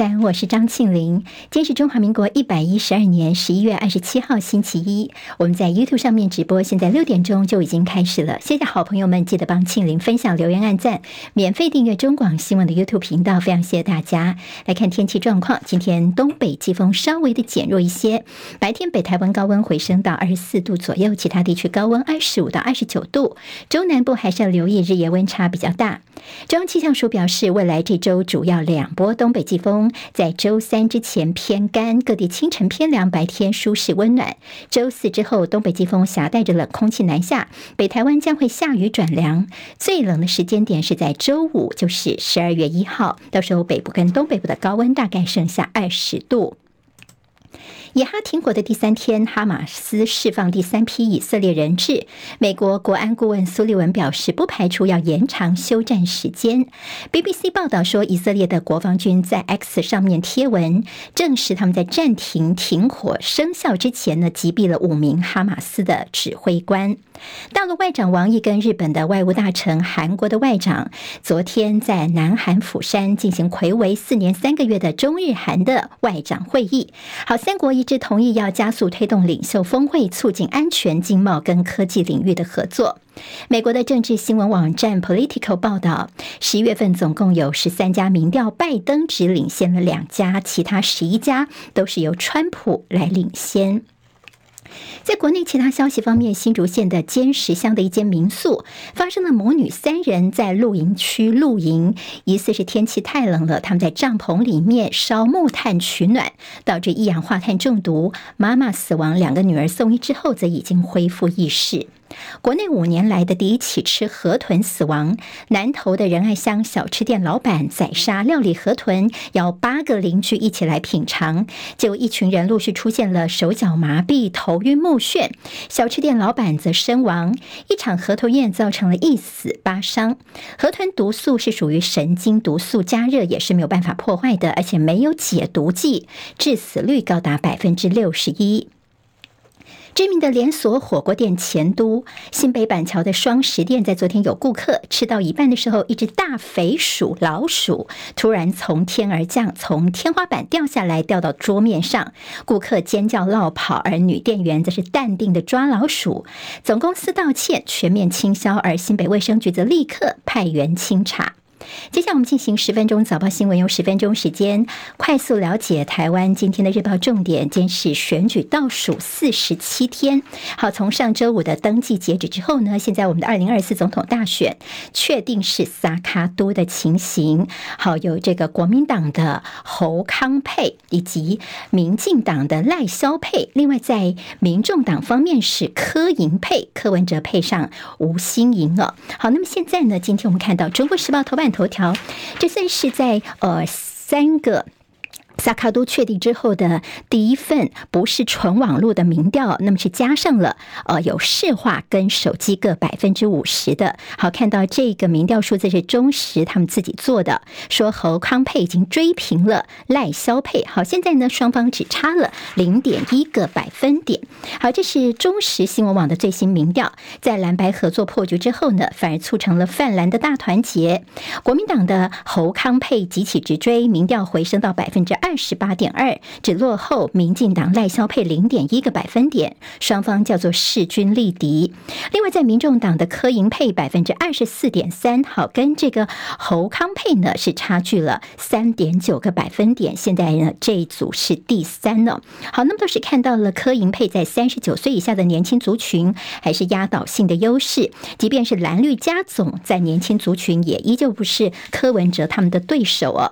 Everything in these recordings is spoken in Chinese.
早安，我是张庆玲。今天是中华民国一百一十二年十一月二十七号，星期一。我们在 YouTube 上面直播，现在六点钟就已经开始了。谢谢好朋友们，记得帮庆玲分享、留言、按赞，免费订阅中广新闻的 YouTube 频道。非常谢谢大家。来看天气状况，今天东北季风稍微的减弱一些，白天北台湾高温回升到二十四度左右，其他地区高温二十五到二十九度。中南部还是要留意日夜温差比较大。中央气象署表示，未来这周主要两波东北季风在周三之前偏干，各地清晨偏凉，白天舒适温暖。周四之后，东北季风携带着冷空气南下，北台湾将会下雨转凉。最冷的时间点是在周五，就是十二月一号，到时候北部跟东北部的高温大概剩下二十度。以哈停火的第三天，哈马斯释放第三批以色列人质。美国国安顾问苏利文表示，不排除要延长休战时间。BBC 报道说，以色列的国防军在 X 上面贴文，证实他们在暂停停火生效之前呢，击毙了五名哈马斯的指挥官。大陆外长王毅跟日本的外务大臣、韩国的外长，昨天在南韩釜山进行睽违四年三个月的中日韩的外长会议。好，三国一致同意要加速推动领袖峰会，促进安全、经贸跟科技领域的合作。美国的政治新闻网站 Political 报道，十一月份总共有十三家民调，拜登只领先了两家，其他十一家都是由川普来领先。在国内其他消息方面，新竹县的尖石乡的一间民宿发生了母女三人在露营区露营，疑似是天气太冷了，他们在帐篷里面烧木炭取暖，导致一氧化碳中毒，妈妈死亡，两个女儿送医之后则已经恢复意识。国内五年来的第一起吃河豚死亡，南投的仁爱乡小吃店老板宰杀料理河豚，邀八个邻居一起来品尝，结果一群人陆续出现了手脚麻痹、头晕目眩，小吃店老板则身亡。一场河豚宴造成了一死八伤。河豚毒素是属于神经毒素，加热也是没有办法破坏的，而且没有解毒剂，致死率高达百分之六十一。知名的连锁火锅店钱都新北板桥的双十店，在昨天有顾客吃到一半的时候，一只大肥鼠老鼠突然从天而降，从天花板掉下来，掉到桌面上，顾客尖叫落跑，而女店员则是淡定的抓老鼠。总公司道歉，全面清消，而新北卫生局则立刻派员清查。接下来我们进行十分钟早报新闻，用十分钟时间快速了解台湾今天的日报重点。今天是选举倒数四十七天，好，从上周五的登记截止之后呢，现在我们的二零二四总统大选确定是萨卡多的情形。好，有这个国民党的侯康沛以及民进党的赖萧沛，另外在民众党方面是柯银配，柯文哲配上吴欣盈哦。好，那么现在呢，今天我们看到《中国时报》头版。头条，这算是在呃三个。萨卡都确定之后的第一份不是纯网络的民调，那么是加上了呃有市话跟手机各百分之五十的。好，看到这个民调数字是中时他们自己做的，说侯康沛已经追平了赖萧沛。好，现在呢双方只差了零点一个百分点。好，这是中时新闻网的最新民调，在蓝白合作破局之后呢，反而促成了泛蓝的大团结。国民党的侯康沛急起直追，民调回升到百分之二。二十八点二，只落后民进党赖萧佩零点一个百分点，双方叫做势均力敌。另外，在民众党的柯银配百分之二十四点三，好，跟这个侯康佩呢是差距了三点九个百分点。现在呢这一组是第三呢。好，那么都是看到了柯银配在三十九岁以下的年轻族群还是压倒性的优势，即便是蓝绿加总在年轻族群也依旧不是柯文哲他们的对手哦。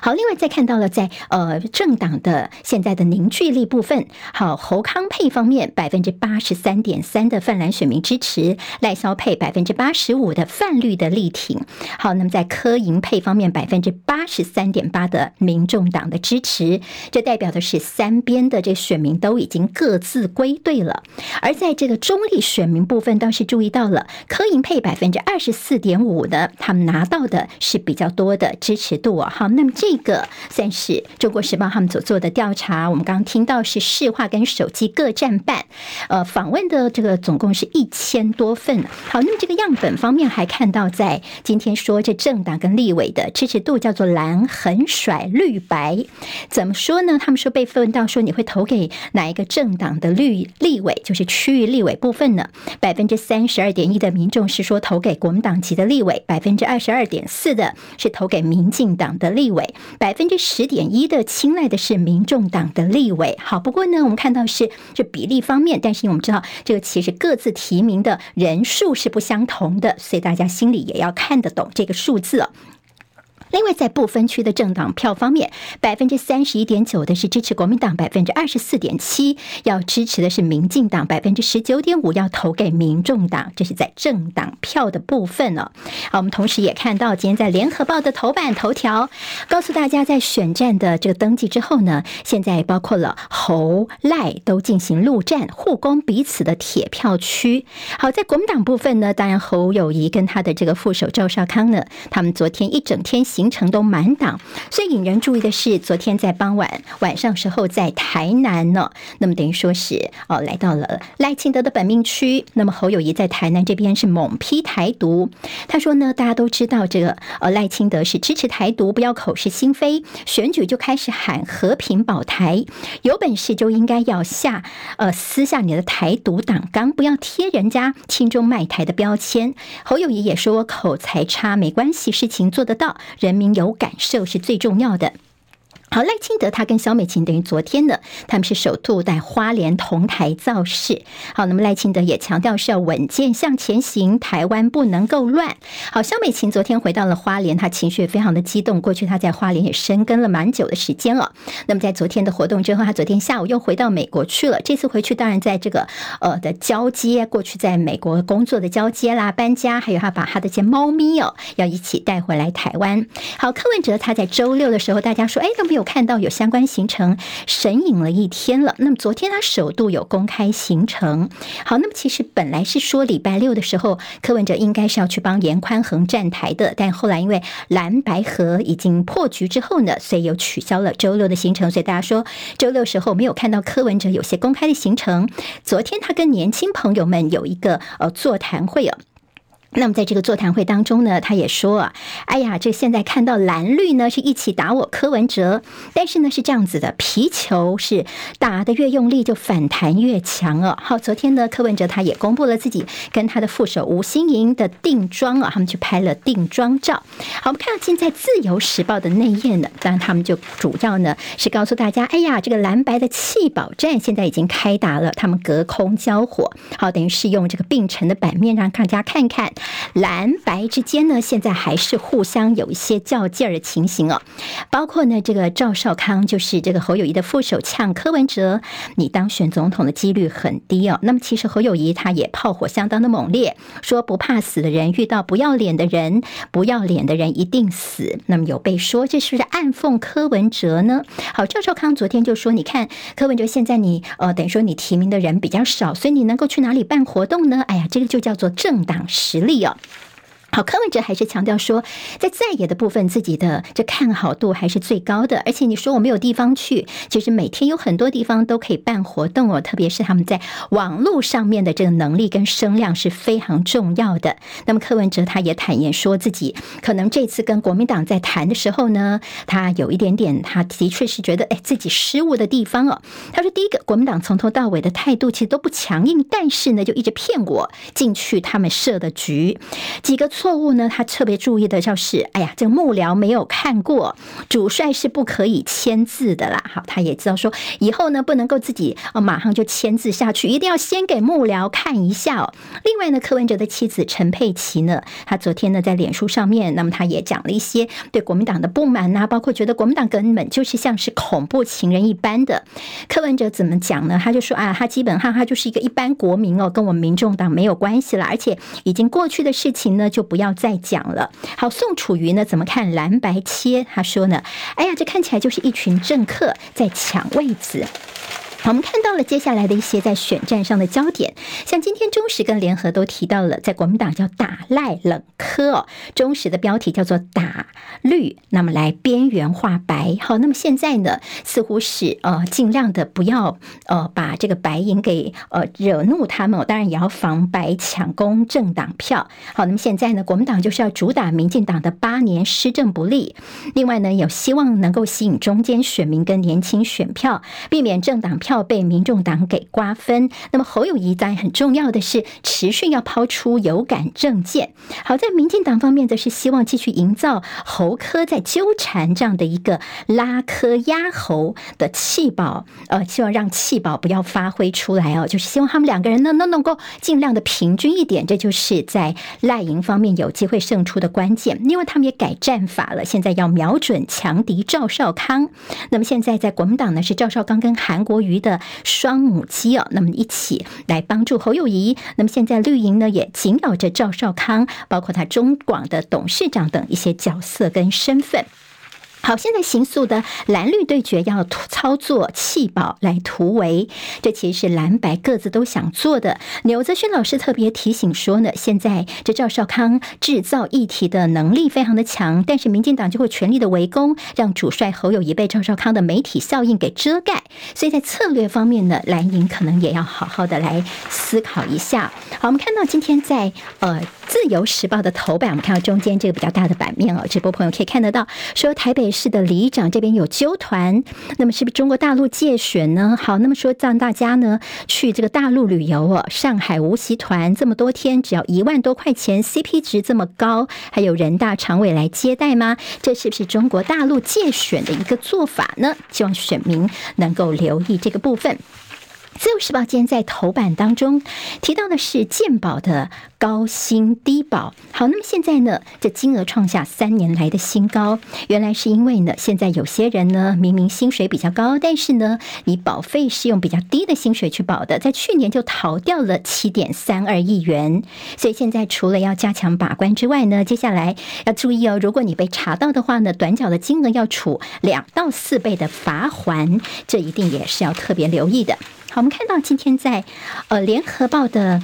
好，另外再看到了在呃政党的现在的凝聚力部分，好，侯康沛方面百分之八十三点三的泛蓝选民支持，赖萧沛百分之八十五的泛绿的力挺。好，那么在柯银配方面百分之八十三点八的民众党的支持，这代表的是三边的这选民都已经各自归队了。而在这个中立选民部分，倒是注意到了柯银配百分之二十四点五的，他们拿到的是比较多的支持度啊。好，那。这个算是中国时报他们所做的调查。我们刚刚听到是市话跟手机各占半，呃，访问的这个总共是一千多份。好，那么这个样本方面还看到，在今天说这政党跟立委的支持度叫做蓝横甩绿白，怎么说呢？他们说被问到说你会投给哪一个政党的绿立委，就是区域立委部分呢？百分之三十二点一的民众是说投给国民党籍的立委，百分之二十二点四的是投给民进党的立委，百分之十点一的青睐的是民众党的立委。好，不过呢，我们看到是这比例方面，但是我们知道这个其实各自提名的人数是不相同的，所以大家心里也要看得懂这个数字哦。另外，在不分区的政党票方面，百分之三十一点九的是支持国民党，百分之二十四点七要支持的是民进党，百分之十九点五要投给民众党。这是在政党票的部分呢。好，我们同时也看到今天在联合报的头版头条，告诉大家在选战的这个登记之后呢，现在包括了侯赖都进行陆战，互攻彼此的铁票区。好，在国民党部分呢，当然侯友谊跟他的这个副手赵少康呢，他们昨天一整天。行程都满档，所以引人注意的是，昨天在傍晚晚上时候，在台南呢，那么等于说是哦，来到了赖清德的本命区。那么侯友谊在台南这边是猛批台独，他说呢，大家都知道这个呃赖清德是支持台独，不要口是心非，选举就开始喊和平保台，有本事就应该要下呃撕下你的台独党纲，不要贴人家亲中卖台的标签。侯友谊也说我口才差没关系，事情做得到。人民有感受是最重要的。好，赖清德他跟萧美琴等于昨天呢，他们是首度在花莲同台造势。好，那么赖清德也强调是要稳健向前行，台湾不能够乱。好，萧美琴昨天回到了花莲，她情绪也非常的激动。过去她在花莲也深耕了蛮久的时间了。那么在昨天的活动之后，他昨天下午又回到美国去了。这次回去当然在这个呃的交接，过去在美国工作的交接啦、搬家，还有他把他的些猫咪哦要一起带回来台湾。好，柯文哲他在周六的时候，大家说，哎，都没有。看到有相关行程，神隐了一天了。那么昨天他首度有公开行程。好，那么其实本来是说礼拜六的时候，柯文哲应该是要去帮颜宽恒站台的，但后来因为蓝白合已经破局之后呢，所以又取消了周六的行程。所以大家说周六时候没有看到柯文哲有些公开的行程。昨天他跟年轻朋友们有一个呃座谈会啊。那么在这个座谈会当中呢，他也说啊，哎呀，这现在看到蓝绿呢是一起打我柯文哲，但是呢是这样子的，皮球是打得越用力就反弹越强哦。好，昨天呢柯文哲他也公布了自己跟他的副手吴欣盈的定妆啊，他们去拍了定妆照。好，我们看到现在自由时报的内页呢，当然他们就主要呢是告诉大家，哎呀，这个蓝白的弃保战现在已经开打了，他们隔空交火，好，等于是用这个并成的版面让大家看看。蓝白之间呢，现在还是互相有一些较劲儿的情形哦。包括呢，这个赵少康就是这个侯友谊的副手，呛柯文哲，你当选总统的几率很低哦。那么其实侯友谊他也炮火相当的猛烈，说不怕死的人遇到不要脸的人，不要脸的人一定死。那么有被说这是不是暗讽柯文哲呢？好，赵少康昨天就说，你看柯文哲现在你呃等于说你提名的人比较少，所以你能够去哪里办活动呢？哎呀，这个就叫做政党实力。有。好，柯文哲还是强调说，在在野的部分，自己的这看好度还是最高的。而且你说我没有地方去，其实每天有很多地方都可以办活动哦。特别是他们在网络上面的这个能力跟声量是非常重要的。那么柯文哲他也坦言说自己可能这次跟国民党在谈的时候呢，他有一点点，他的确是觉得哎自己失误的地方哦。他说，第一个，国民党从头到尾的态度其实都不强硬，但是呢，就一直骗我进去他们设的局，几个错。错误呢？他特别注意的就是，哎呀，这个幕僚没有看过，主帅是不可以签字的啦。好，他也知道说，以后呢不能够自己哦马上就签字下去，一定要先给幕僚看一下哦。另外呢，柯文哲的妻子陈佩琪呢，他昨天呢在脸书上面，那么他也讲了一些对国民党的不满呐，包括觉得国民党根本就是像是恐怖情人一般的。柯文哲怎么讲呢？他就说啊，他基本上他就是一个一般国民哦，跟我们民众党没有关系了，而且已经过去的事情呢就不。不要再讲了。好，宋楚瑜呢？怎么看蓝白切？他说呢：“哎呀，这看起来就是一群政客在抢位子。”好我们看到了接下来的一些在选战上的焦点，像今天中时跟联合都提到了，在国民党叫打赖冷柯哦，中时的标题叫做打绿，那么来边缘化白。好，那么现在呢，似乎是呃尽量的不要呃把这个白营给呃惹怒他们，当然也要防白抢攻政党票。好，那么现在呢，国民党就是要主打民进党的八年施政不利，另外呢，有希望能够吸引中间选民跟年轻选票，避免政党票。要被民众党给瓜分，那么侯友谊当然很重要的是持续要抛出有感政见。好，在民进党方面则是希望继续营造侯柯在纠缠这样的一个拉科压侯的气保，呃，希望让气保不要发挥出来哦，就是希望他们两个人呢能能够尽量的平均一点，这就是在赖营方面有机会胜出的关键。另外，他们也改战法了，现在要瞄准强敌赵少康。那么现在在国民党呢是赵少康跟韩国瑜的双母鸡哦，那么一起来帮助侯友谊。那么现在绿营呢也紧咬着赵少康，包括他中广的董事长等一些角色跟身份。好，现在形塑的蓝绿对决要操作弃保来突围，这其实是蓝白各自都想做的。柳泽勋老师特别提醒说呢，现在这赵少康制造议题的能力非常的强，但是民进党就会全力的围攻，让主帅侯友谊被赵少康的媒体效应给遮盖。所以在策略方面呢，蓝营可能也要好好的来思考一下。好，我们看到今天在呃。自由时报的头版，我们看到中间这个比较大的版面哦，直播朋友可以看得到，说台北市的里长这边有纠团，那么是不是中国大陆借选呢？好，那么说让大家呢去这个大陆旅游哦，上海无锡团这么多天只要一万多块钱，CP 值这么高，还有人大常委来接待吗？这是不是中国大陆借选的一个做法呢？希望选民能够留意这个部分。自由时报今天在头版当中提到的是健保的高薪低保。好，那么现在呢，这金额创下三年来的新高。原来是因为呢，现在有些人呢，明明薪水比较高，但是呢，你保费是用比较低的薪水去保的，在去年就逃掉了七点三二亿元。所以现在除了要加强把关之外呢，接下来要注意哦，如果你被查到的话呢，短缴的金额要处两到四倍的罚锾，这一定也是要特别留意的。我们看到今天在呃联合报的。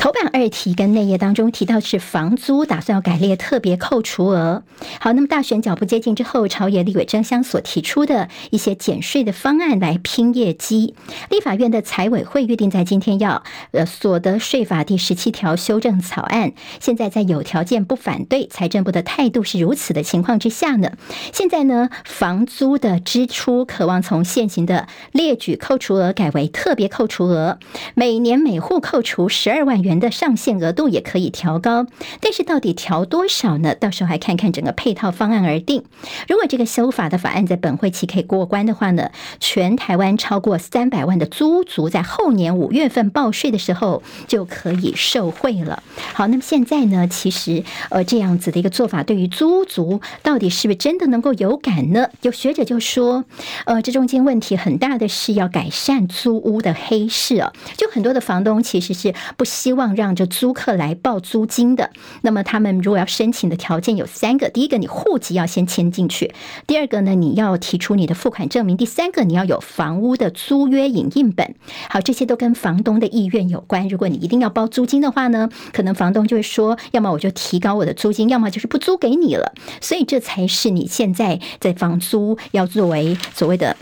头版二题跟内页当中提到是房租打算要改列特别扣除额。好，那么大选脚步接近之后，朝野立委争相所提出的一些减税的方案来拼业绩。立法院的财委会预定在今天要呃所得税法第十七条修正草案。现在在有条件不反对，财政部的态度是如此的情况之下呢，现在呢房租的支出渴望从现行的列举扣除额改为特别扣除额，每年每户扣除十二万元。的上限额度也可以调高，但是到底调多少呢？到时候还看看整个配套方案而定。如果这个修法的法案在本会期可以过关的话呢，全台湾超过三百万的租族在后年五月份报税的时候就可以受惠了。好，那么现在呢，其实呃这样子的一个做法，对于租族到底是不是真的能够有感呢？有学者就说，呃，这中间问题很大的是要改善租屋的黑市啊，就很多的房东其实是不希望。望让这租客来报租金的，那么他们如果要申请的条件有三个：第一个，你户籍要先迁进去；第二个呢，你要提出你的付款证明；第三个，你要有房屋的租约影印本。好，这些都跟房东的意愿有关。如果你一定要报租金的话呢，可能房东就会说，要么我就提高我的租金，要么就是不租给你了。所以这才是你现在在房租要作为所谓的。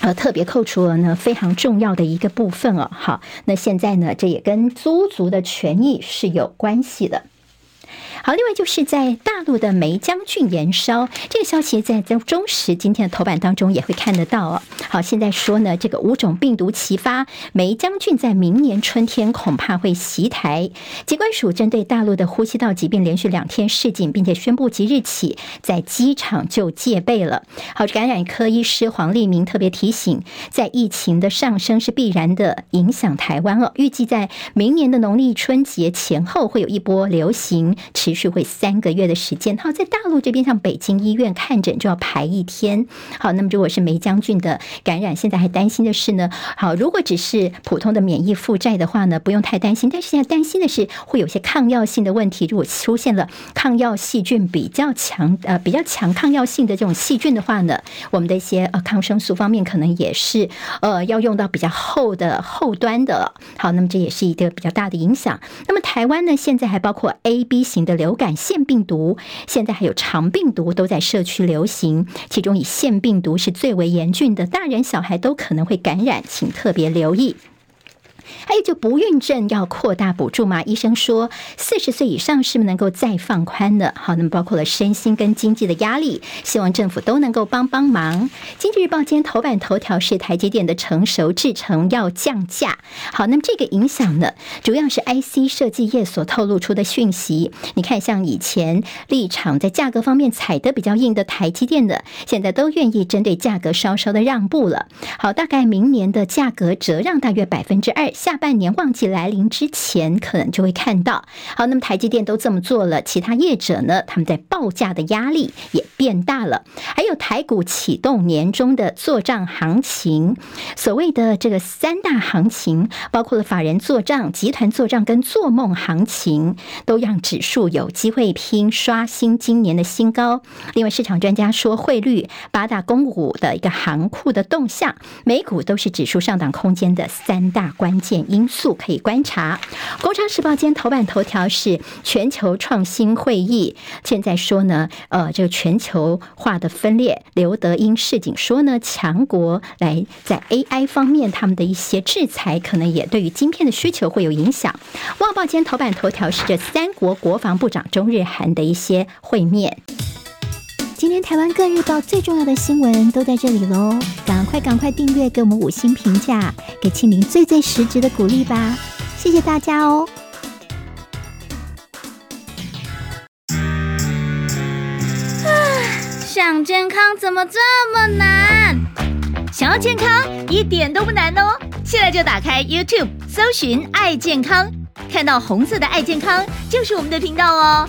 呃，特别扣除了呢，非常重要的一个部分哦。好，那现在呢，这也跟租族的权益是有关系的。好，另外就是在大陆的霉浆菌延烧，这个消息在在中时今天的头版当中也会看得到哦。好，现在说呢，这个五种病毒齐发，霉浆菌在明年春天恐怕会袭台。疾管署针对大陆的呼吸道疾病连续两天示警，并且宣布即日起在机场就戒备了。好，感染科医师黄立明特别提醒，在疫情的上升是必然的影响台湾哦。预计在明年的农历春节前后会有一波流行持会三个月的时间。好，在大陆这边，像北京医院看诊就要排一天。好，那么如果是梅将军的感染，现在还担心的是呢，好，如果只是普通的免疫负债的话呢，不用太担心。但是现在担心的是会有些抗药性的问题，如果出现了抗药细菌比较强，呃，比较强抗药性的这种细菌的话呢，我们的一些呃抗生素方面可能也是呃要用到比较厚的后端的。好，那么这也是一个比较大的影响。那么台湾呢，现在还包括 A、B 型的流流感腺病毒，现在还有肠病毒都在社区流行，其中以腺病毒是最为严峻的，大人小孩都可能会感染，请特别留意。还有就不孕症要扩大补助吗？医生说四十岁以上是不是能够再放宽的？好，那么包括了身心跟经济的压力，希望政府都能够帮帮忙。经济日报今天头版头条是台积电的成熟制程要降价。好，那么这个影响呢，主要是 IC 设计业所透露出的讯息。你看，像以前立场在价格方面踩得比较硬的台积电的，现在都愿意针对价格稍稍的让步了。好，大概明年的价格折让大约百分之二。下半年旺季来临之前，可能就会看到。好，那么台积电都这么做了，其他业者呢？他们在报价的压力也变大了。还有台股启动年终的做账行情，所谓的这个三大行情，包括了法人做账、集团做账跟做梦行情，都让指数有机会拼刷新今年的新高。另外，市场专家说，汇率、八大公股的一个行库的动向，美股都是指数上档空间的三大关键。因素可以观察。工商时报今天头版头条是全球创新会议，现在说呢，呃，这个全球化的分裂。刘德英市警说呢，强国来在 AI 方面，他们的一些制裁可能也对于晶片的需求会有影响。旺报今天头版头条是这三国国防部长中日韩的一些会面。今天台湾各日报最重要的新闻都在这里喽，赶快赶快订阅，给我们五星评价，给庆玲最最实质的鼓励吧，谢谢大家哦！啊，想健康怎么这么难？想要健康一点都不难哦，现在就打开 YouTube，搜寻“爱健康”，看到红色的“爱健康”就是我们的频道哦。